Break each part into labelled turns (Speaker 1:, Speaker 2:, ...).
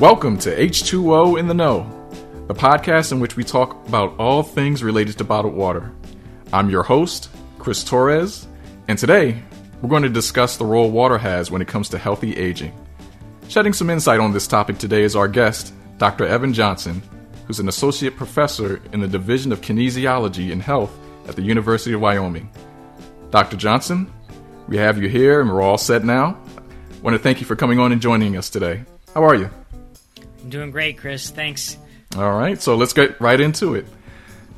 Speaker 1: Welcome to H2O in the Know, the podcast in which we talk about all things related to bottled water. I'm your host, Chris Torres, and today we're going to discuss the role water has when it comes to healthy aging. Shedding some insight on this topic today is our guest, Dr. Evan Johnson, who's an associate professor in the Division of Kinesiology and Health at the University of Wyoming. Dr. Johnson, we have you here and we're all set now. I want to thank you for coming on and joining us today. How are you?
Speaker 2: I'm doing great, Chris. Thanks.
Speaker 1: All right, so let's get right into it.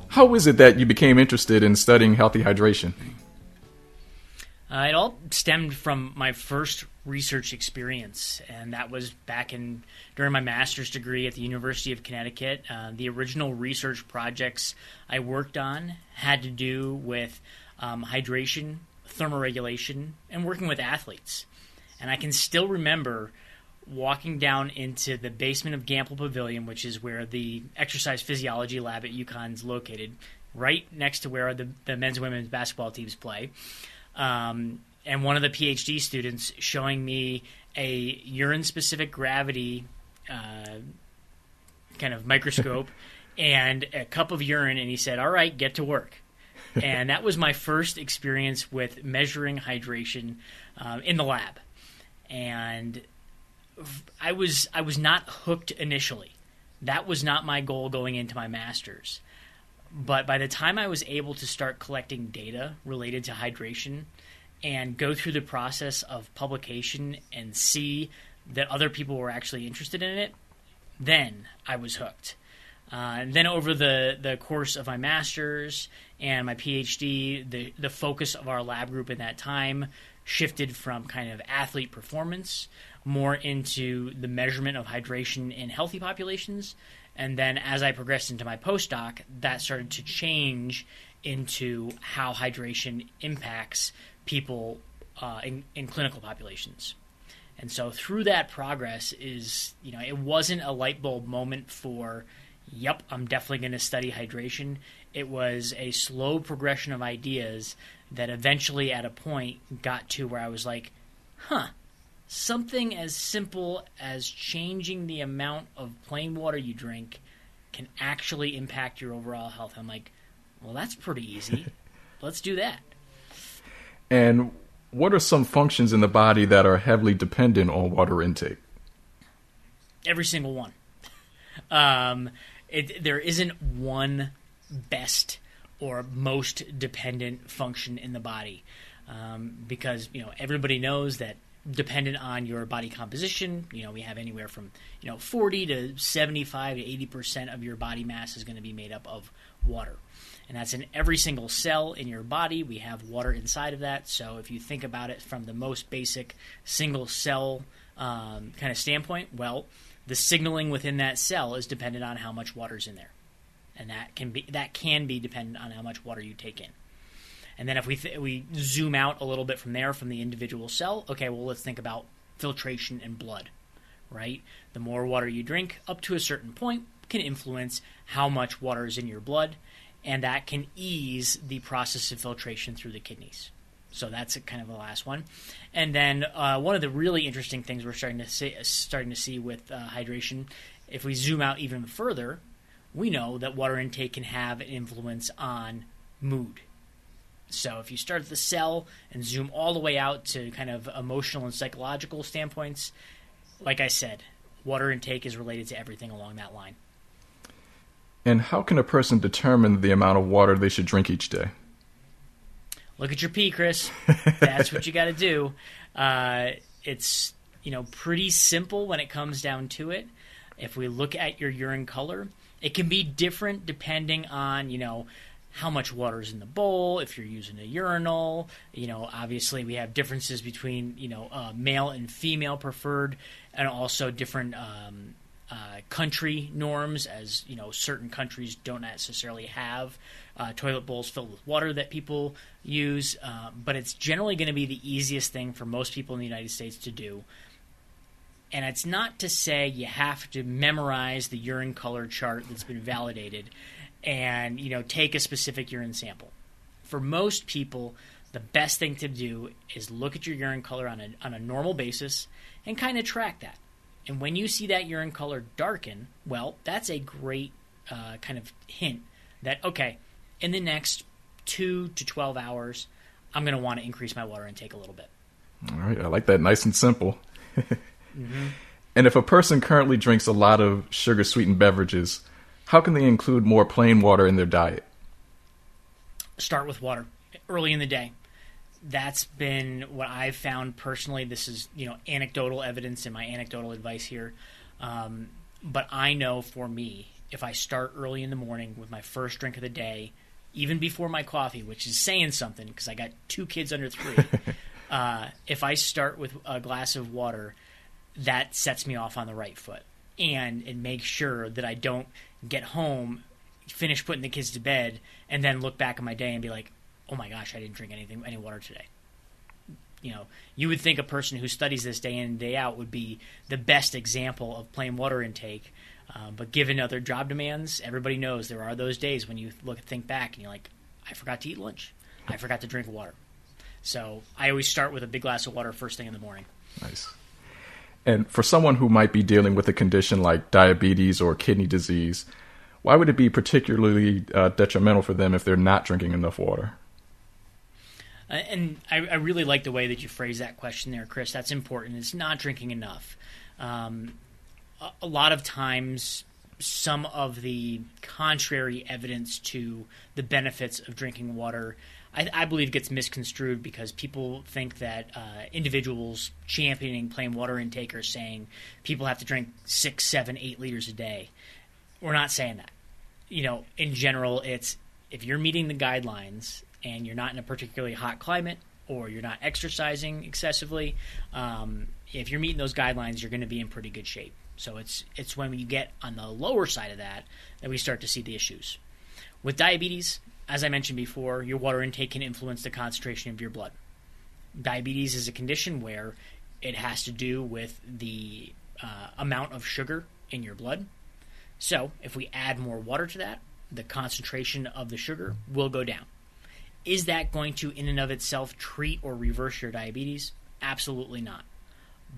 Speaker 1: How is it that you became interested in studying healthy hydration?
Speaker 2: Uh, it all stemmed from my first research experience, and that was back in during my master's degree at the University of Connecticut. Uh, the original research projects I worked on had to do with um, hydration, thermoregulation, and working with athletes. And I can still remember walking down into the basement of Gampel Pavilion, which is where the exercise physiology lab at UConn is located, right next to where the, the men's and women's basketball teams play. Um, and one of the PhD students showing me a urine specific gravity uh, kind of microscope and a cup of urine, and he said, All right, get to work. and that was my first experience with measuring hydration um, in the lab. And I was I was not hooked initially. That was not my goal going into my masters. But by the time I was able to start collecting data related to hydration and go through the process of publication and see that other people were actually interested in it, then I was hooked. Uh, and then over the, the course of my master's and my PhD, the, the focus of our lab group in that time shifted from kind of athlete performance more into the measurement of hydration in healthy populations. And then as I progressed into my postdoc, that started to change into how hydration impacts people uh, in, in clinical populations. And so through that progress is, you know, it wasn't a light bulb moment for, yep, I'm definitely going to study hydration. It was a slow progression of ideas that eventually at a point got to where I was like, huh, something as simple as changing the amount of plain water you drink can actually impact your overall health. I'm like, well, that's pretty easy. Let's do that.
Speaker 1: And what are some functions in the body that are heavily dependent on water intake?
Speaker 2: Every single one. um, it, there isn't one best or most dependent function in the body um, because you know everybody knows that dependent on your body composition. You know, we have anywhere from you know 40 to 75 to 80 percent of your body mass is going to be made up of water, and that's in every single cell in your body. We have water inside of that. So if you think about it from the most basic single cell um, kind of standpoint, well, the signaling within that cell is dependent on how much water is in there, and that can be that can be dependent on how much water you take in. And then if we th- we zoom out a little bit from there from the individual cell, okay, well let's think about filtration and blood, right? The more water you drink up to a certain point can influence how much water is in your blood, and that can ease the process of filtration through the kidneys. So that's kind of the last one. And then uh, one of the really interesting things we're starting to see, starting to see with uh, hydration, if we zoom out even further, we know that water intake can have an influence on mood so if you start at the cell and zoom all the way out to kind of emotional and psychological standpoints, like I said, water intake is related to everything along that line.
Speaker 1: And how can a person determine the amount of water they should drink each day?
Speaker 2: Look at your pee, Chris. That's what you got to do. Uh, it's you know pretty simple when it comes down to it. If we look at your urine color, it can be different depending on you know how much water is in the bowl, if you're using a urinal. You know, obviously we have differences between, you know, uh, male and female preferred, and also different um, uh, country norms, as, you know, certain countries don't necessarily have uh, toilet bowls filled with water that people use. Uh, but it's generally going to be the easiest thing for most people in the United States to do. And it's not to say you have to memorize the urine color chart that's been validated and you know take a specific urine sample. For most people, the best thing to do is look at your urine color on a on a normal basis and kind of track that. And when you see that urine color darken, well, that's a great uh, kind of hint that, okay, in the next two to 12 hours, I'm going to want to increase my water intake a little bit.
Speaker 1: All right, I like that nice and simple. mm-hmm. And if a person currently drinks a lot of sugar sweetened beverages, how can they include more plain water in their diet?
Speaker 2: Start with water early in the day. That's been what I've found personally. This is, you know, anecdotal evidence and my anecdotal advice here. Um, but I know for me, if I start early in the morning with my first drink of the day, even before my coffee, which is saying something because I got two kids under three. uh, if I start with a glass of water, that sets me off on the right foot, and it makes sure that I don't get home, finish putting the kids to bed, and then look back at my day and be like, "Oh my gosh, I didn't drink anything, any water today." You know, you would think a person who studies this day in and day out would be the best example of plain water intake um, but given other job demands, everybody knows there are those days when you look think back and you're like, I forgot to eat lunch, I forgot to drink water. So I always start with a big glass of water first thing in the morning.
Speaker 1: Nice. And for someone who might be dealing with a condition like diabetes or kidney disease, why would it be particularly uh, detrimental for them if they're not drinking enough water?
Speaker 2: Uh, and I, I, really like the way that you phrase that question there, Chris. That's important. It's not drinking enough. Um, a lot of times some of the contrary evidence to the benefits of drinking water, I, I believe, gets misconstrued because people think that uh, individuals championing plain water intake are saying people have to drink six, seven, eight liters a day. We're not saying that. You know, in general, it's if you're meeting the guidelines and you're not in a particularly hot climate or you're not exercising excessively, um, if you're meeting those guidelines, you're going to be in pretty good shape. So it's it's when you get on the lower side of that that we start to see the issues. With diabetes, as I mentioned before, your water intake can influence the concentration of your blood. Diabetes is a condition where it has to do with the uh, amount of sugar in your blood. So, if we add more water to that, the concentration of the sugar will go down. Is that going to, in and of itself, treat or reverse your diabetes? Absolutely not.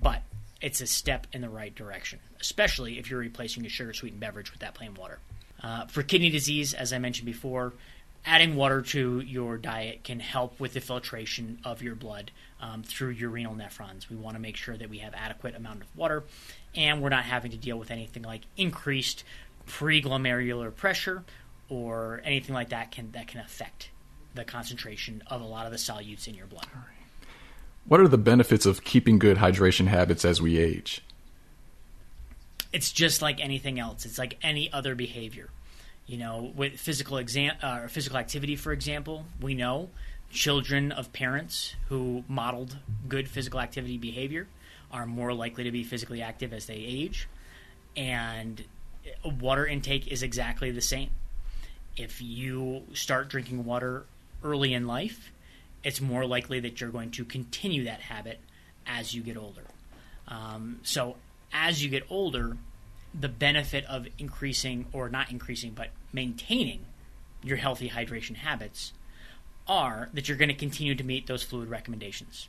Speaker 2: But it's a step in the right direction, especially if you're replacing a sugar sweetened beverage with that plain water. Uh, for kidney disease, as I mentioned before, adding water to your diet can help with the filtration of your blood um, through your renal nephrons. We want to make sure that we have adequate amount of water, and we're not having to deal with anything like increased preglomerular pressure or anything like that can that can affect the concentration of a lot of the solutes in your blood.
Speaker 1: What are the benefits of keeping good hydration habits as we age?
Speaker 2: It's just like anything else. It's like any other behavior. You know, with physical exam uh, or physical activity, for example, we know children of parents who modeled good physical activity behavior are more likely to be physically active as they age, and water intake is exactly the same. If you start drinking water early in life, it's more likely that you're going to continue that habit as you get older. Um, so, as you get older, the benefit of increasing, or not increasing, but maintaining your healthy hydration habits are that you're going to continue to meet those fluid recommendations.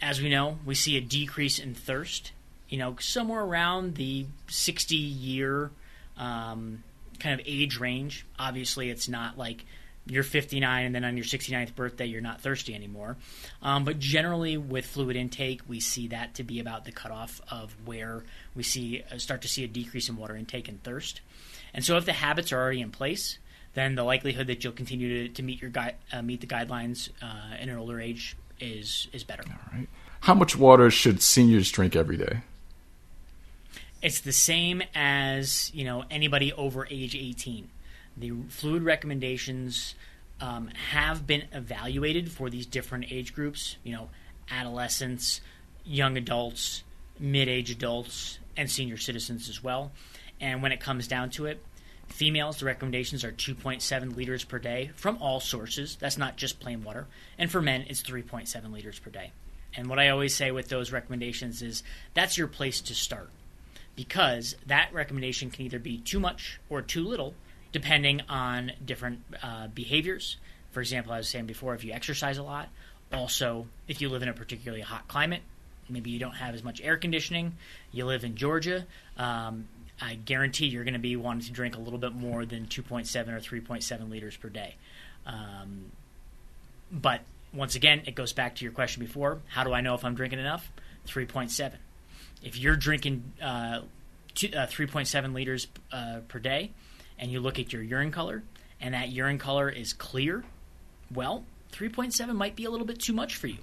Speaker 2: As we know, we see a decrease in thirst, you know, somewhere around the 60 year um, kind of age range. Obviously, it's not like you're 59 and then on your 69th birthday you're not thirsty anymore. Um, but generally with fluid intake, we see that to be about the cutoff of where we see uh, start to see a decrease in water intake and thirst. And so if the habits are already in place, then the likelihood that you'll continue to, to meet your gui- uh, meet the guidelines uh, in an older age is is better.
Speaker 1: All right. How much water should seniors drink every day?
Speaker 2: It's the same as you know anybody over age 18 the fluid recommendations um, have been evaluated for these different age groups, you know, adolescents, young adults, mid age adults, and senior citizens as well. And when it comes down to it, females, the recommendations are 2.7 liters per day from all sources. That's not just plain water. And for men, it's 3.7 liters per day. And what I always say with those recommendations is that's your place to start because that recommendation can either be too much or too little depending on different uh, behaviors. For example, I was saying before, if you exercise a lot, also if you live in a particularly hot climate, maybe you don't have as much air conditioning, you live in Georgia. Um, I guarantee you're going to be wanting to drink a little bit more than 2.7 or 3.7 liters per day. Um, but once again, it goes back to your question before how do I know if I'm drinking enough? 3.7. If you're drinking uh, uh, 3.7 liters uh, per day and you look at your urine color and that urine color is clear, well, 3.7 might be a little bit too much for you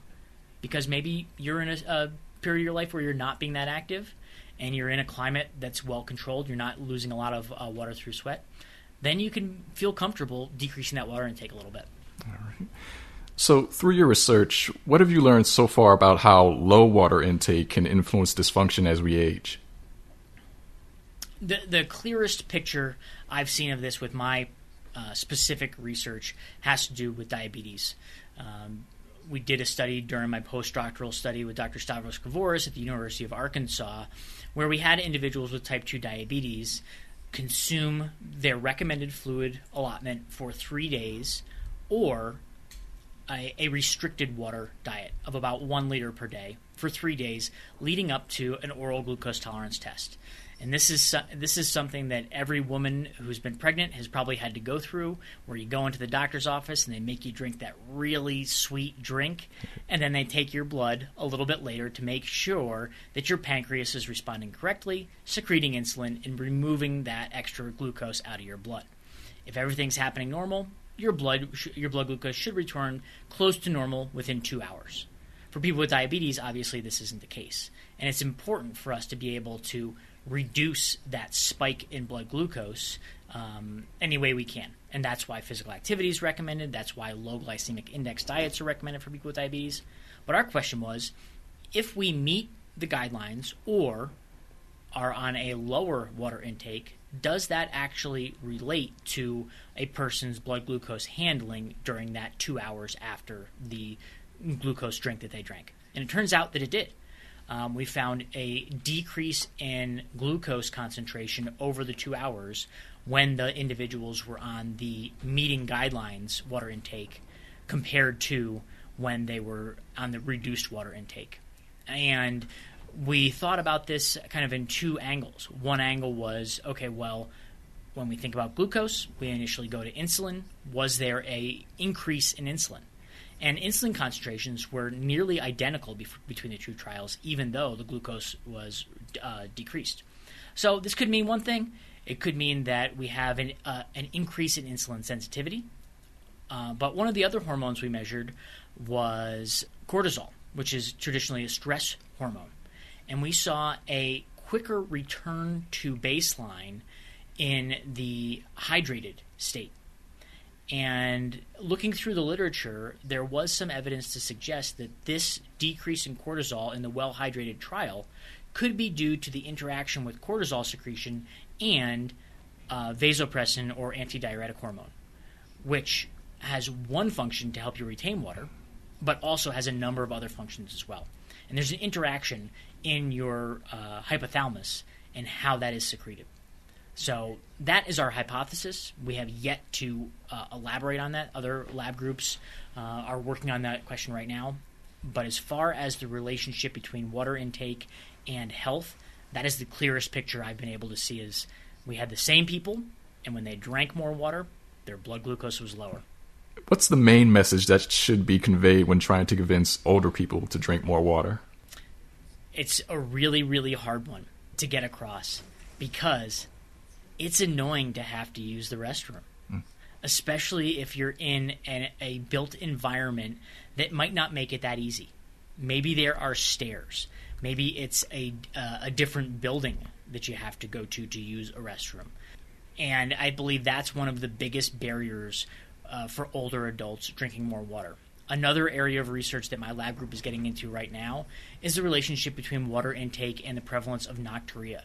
Speaker 2: because maybe you're in a, a period of your life where you're not being that active and you're in a climate that's well controlled, you're not losing a lot of uh, water through sweat, then you can feel comfortable decreasing that water intake a little bit.
Speaker 1: All right. So, through your research, what have you learned so far about how low water intake can influence dysfunction as we age?
Speaker 2: The, the clearest picture I've seen of this with my uh, specific research has to do with diabetes. Um, we did a study during my postdoctoral study with Dr. Stavros Kavouras at the University of Arkansas, where we had individuals with type 2 diabetes consume their recommended fluid allotment for three days or a, a, restricted water diet of about one liter per day for three days leading up to an oral glucose tolerance test. And this is this is something that every woman who's been pregnant has probably had to go through, where you go into the doctor's office and they make you drink that really sweet drink, and then they take your blood a little bit later to make sure that your pancreas is responding correctly, secreting insulin and removing that extra glucose out of your blood. If everything's happening normal, your blood your blood glucose should return close to normal within two hours. For people with diabetes, obviously this isn't the case, and it's important for us to be able to reduce that spike in blood glucose um, any way we can. And that's why physical activity is recommended. That's why low glycemic index diets are recommended for people with diabetes. But our question was if we meet the guidelines or are on a lower water intake, does that actually relate to a person's blood glucose handling during that two hours after the glucose drink that they drank? And it turns out that it did um, we found a decrease in glucose concentration over the two hours when the individuals were on the meeting guidelines water intake compared to when they were on the reduced water intake. And we thought about this kind of in two angles. One angle was okay, well, when we think about glucose, we initially go to insulin. Was there a increase in insulin? And insulin concentrations were nearly identical between the two trials, even though the glucose was uh, decreased. So this could mean one thing. It could mean that we have an, uh, an increase in insulin sensitivity. Uh, but one of the other hormones we measured was cortisol, which is traditionally a stress hormone. And we saw a quicker return to baseline in the hydrated state. And looking through the literature, there was some evidence to suggest that this decrease in cortisol in the well hydrated trial could be due to the interaction with cortisol secretion and uh, vasopressin or antidiuretic hormone, which has one function to help you retain water, but also has a number of other functions as well. And there's an interaction in your uh, hypothalamus and how that is secreted. So that is our hypothesis. We have yet to uh, elaborate on that. Other lab groups uh, are working on that question right now. But as far as the relationship between water intake and health, that is the clearest picture I've been able to see. Is we had the same people, and when they drank more water, their blood glucose was lower.
Speaker 1: What's the main message that should be conveyed when trying to convince older people to drink more water?
Speaker 2: It's a really, really hard one to get across because it's annoying to have to use the restroom, mm. especially if you're in an, a built environment that might not make it that easy. Maybe there are stairs. Maybe it's a uh, a different building that you have to go to to use a restroom. And I believe that's one of the biggest barriers uh, for older adults drinking more water. Another area of research that my lab group is getting into right now is the relationship between water intake and the prevalence of nocturia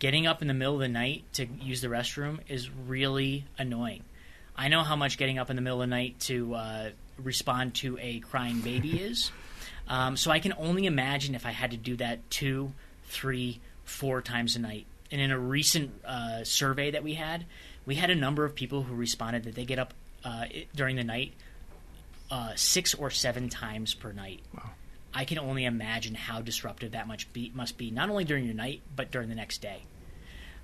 Speaker 2: getting up in the middle of the night to use the restroom is really annoying. I know how much getting up in the middle of the night to uh, respond to a crying baby is. Um, so I can only imagine if I had to do that two, three, four times a night. And in a recent uh, survey that we had, we had a number of people who responded that they get up uh, during the night uh, six or seven times per night. Wow. I can only imagine how disruptive that much be, must be, not only during your night, but during the next day.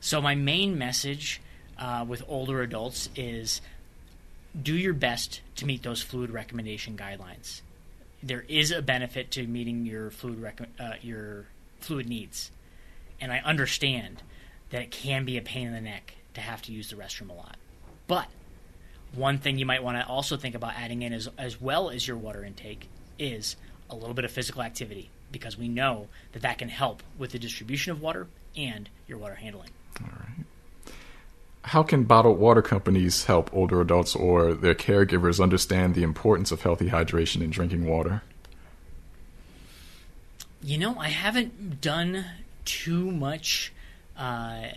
Speaker 2: So, my main message uh, with older adults is do your best to meet those fluid recommendation guidelines. There is a benefit to meeting your fluid rec- uh, your fluid needs, and I understand that it can be a pain in the neck to have to use the restroom a lot. But one thing you might want to also think about adding in as, as well as your water intake is a little bit of physical activity because we know that that can help with the distribution of water and your water handling.
Speaker 1: All right. How can bottled water companies help older adults or their caregivers understand the importance of healthy hydration in drinking water?
Speaker 2: You know, I haven't done too much uh,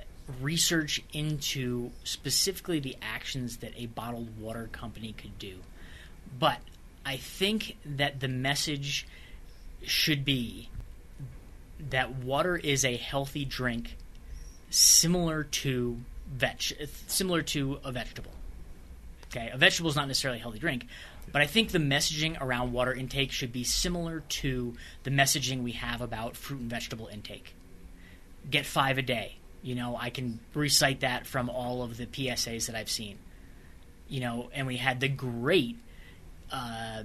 Speaker 2: research into specifically the actions that a bottled water company could do. But I think that the message should be that water is a healthy drink similar to veg similar to a vegetable. Okay, a vegetable is not necessarily a healthy drink, but I think the messaging around water intake should be similar to the messaging we have about fruit and vegetable intake. Get five a day. You know, I can recite that from all of the PSAs that I've seen. You know, and we had the great, uh,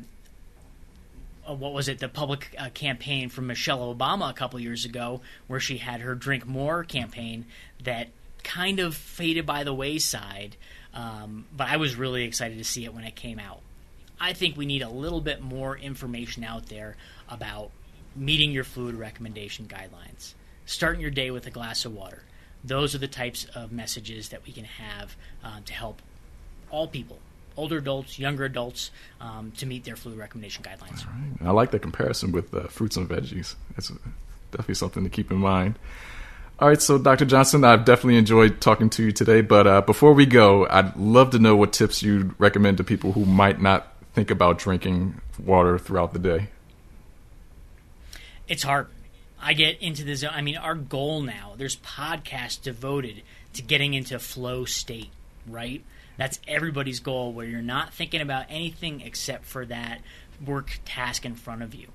Speaker 2: uh, what was it, the public uh, campaign from Michelle Obama a couple years ago, where she had her Drink More campaign that kind of faded by the wayside. Um, but I was really excited to see it when it came out. I think we need a little bit more information out there about meeting your fluid recommendation guidelines. Starting your day with a glass of water those are the types of messages that we can have um, to help all people older adults, younger adults, um, to meet their fluid recommendation guidelines.
Speaker 1: I like the comparison with uh, fruits and veggies. It's definitely something to keep in mind. All right, so Dr. Johnson, I've definitely enjoyed talking to you today. But uh, before we go, I'd love to know what tips you'd recommend to people who might not think about drinking water throughout the day.
Speaker 2: It's hard. I get into the zone. I mean, our goal now, there's podcasts devoted to getting into flow state, right? That's everybody's goal where you're not thinking about anything except for that work task in front of you.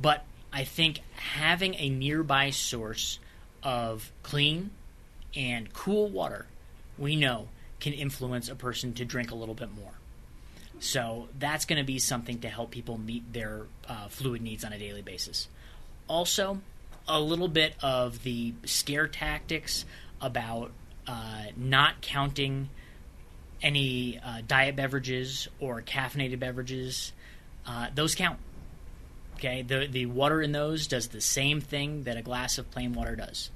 Speaker 2: But I think having a nearby source of clean and cool water, we know, can influence a person to drink a little bit more. So that's going to be something to help people meet their uh, fluid needs on a daily basis. Also, a little bit of the scare tactics about uh, not counting any uh, diet beverages or caffeinated beverages. Uh, those count. Okay, the the water in those does the same thing that a glass of plain water does.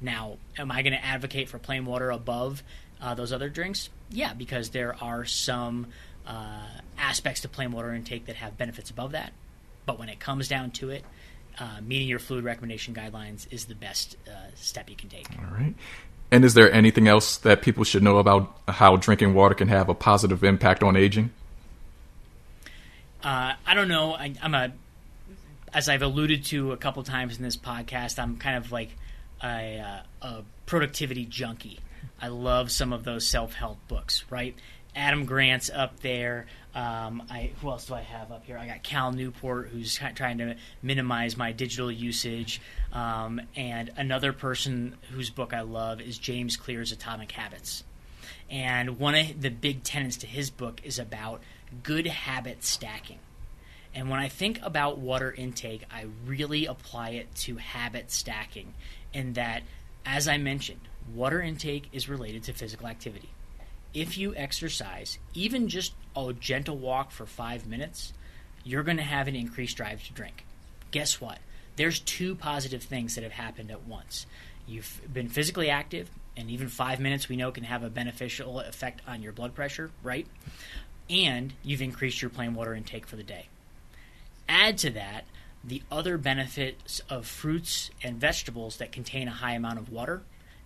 Speaker 2: Now, am I going to advocate for plain water above uh, those other drinks? Yeah, because there are some uh, aspects to plain water intake that have benefits above that. But when it comes down to it, uh, meeting your fluid recommendation guidelines is the best uh, step you can take.
Speaker 1: All right. And is there anything else that people should know about how drinking water can have a positive impact on aging?
Speaker 2: Uh, I don't know. I, am a, as I've alluded to a couple times in this podcast, I'm kind of like a, uh, a productivity junkie. I love some of those self help books, right? Adam Grant's up there. Um, I who else do I have up here? I got Cal Newport, who's trying to minimize my digital usage, um, and another person whose book I love is James Clear's Atomic Habits. And one of the big tenets to his book is about good habit stacking. And when I think about water intake, I really apply it to habit stacking, in that, as I mentioned, water intake is related to physical activity if you exercise, even just a gentle walk for five minutes, you're going to have an increased drive to drink. Guess what? There's two positive things that have happened at once. You've been physically active, and even five minutes we know can have a beneficial effect on your blood pressure, right? And you've increased your plain water intake for the day. Add to that the other benefits of fruits and vegetables that contain a high amount of water.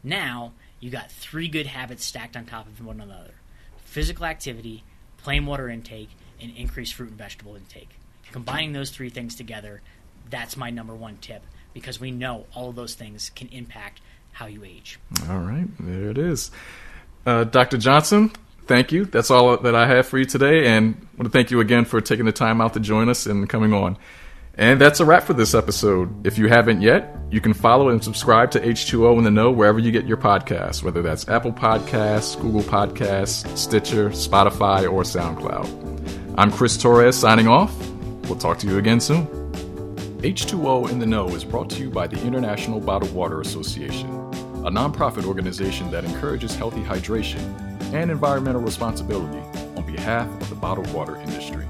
Speaker 2: Now you got three good habits stacked on top of one another physical activity, plain water intake, and increased fruit and vegetable intake. Combining those three things together, that's my number one tip because we know all of those things can impact how you age.
Speaker 1: All right, there it is. Uh, Dr. Johnson, thank you. That's all that I have for you today, and I want to thank you again for taking the time out to join us and coming on. And that's a wrap for this episode. If you haven't yet, you can follow and subscribe to H2O in the Know wherever you get your podcasts, whether that's Apple Podcasts, Google Podcasts, Stitcher, Spotify, or SoundCloud. I'm Chris Torres signing off. We'll talk to you again soon. H2O in the Know is brought to you by the International Bottled Water Association, a nonprofit organization that encourages healthy hydration and environmental responsibility on behalf of the bottled water industry.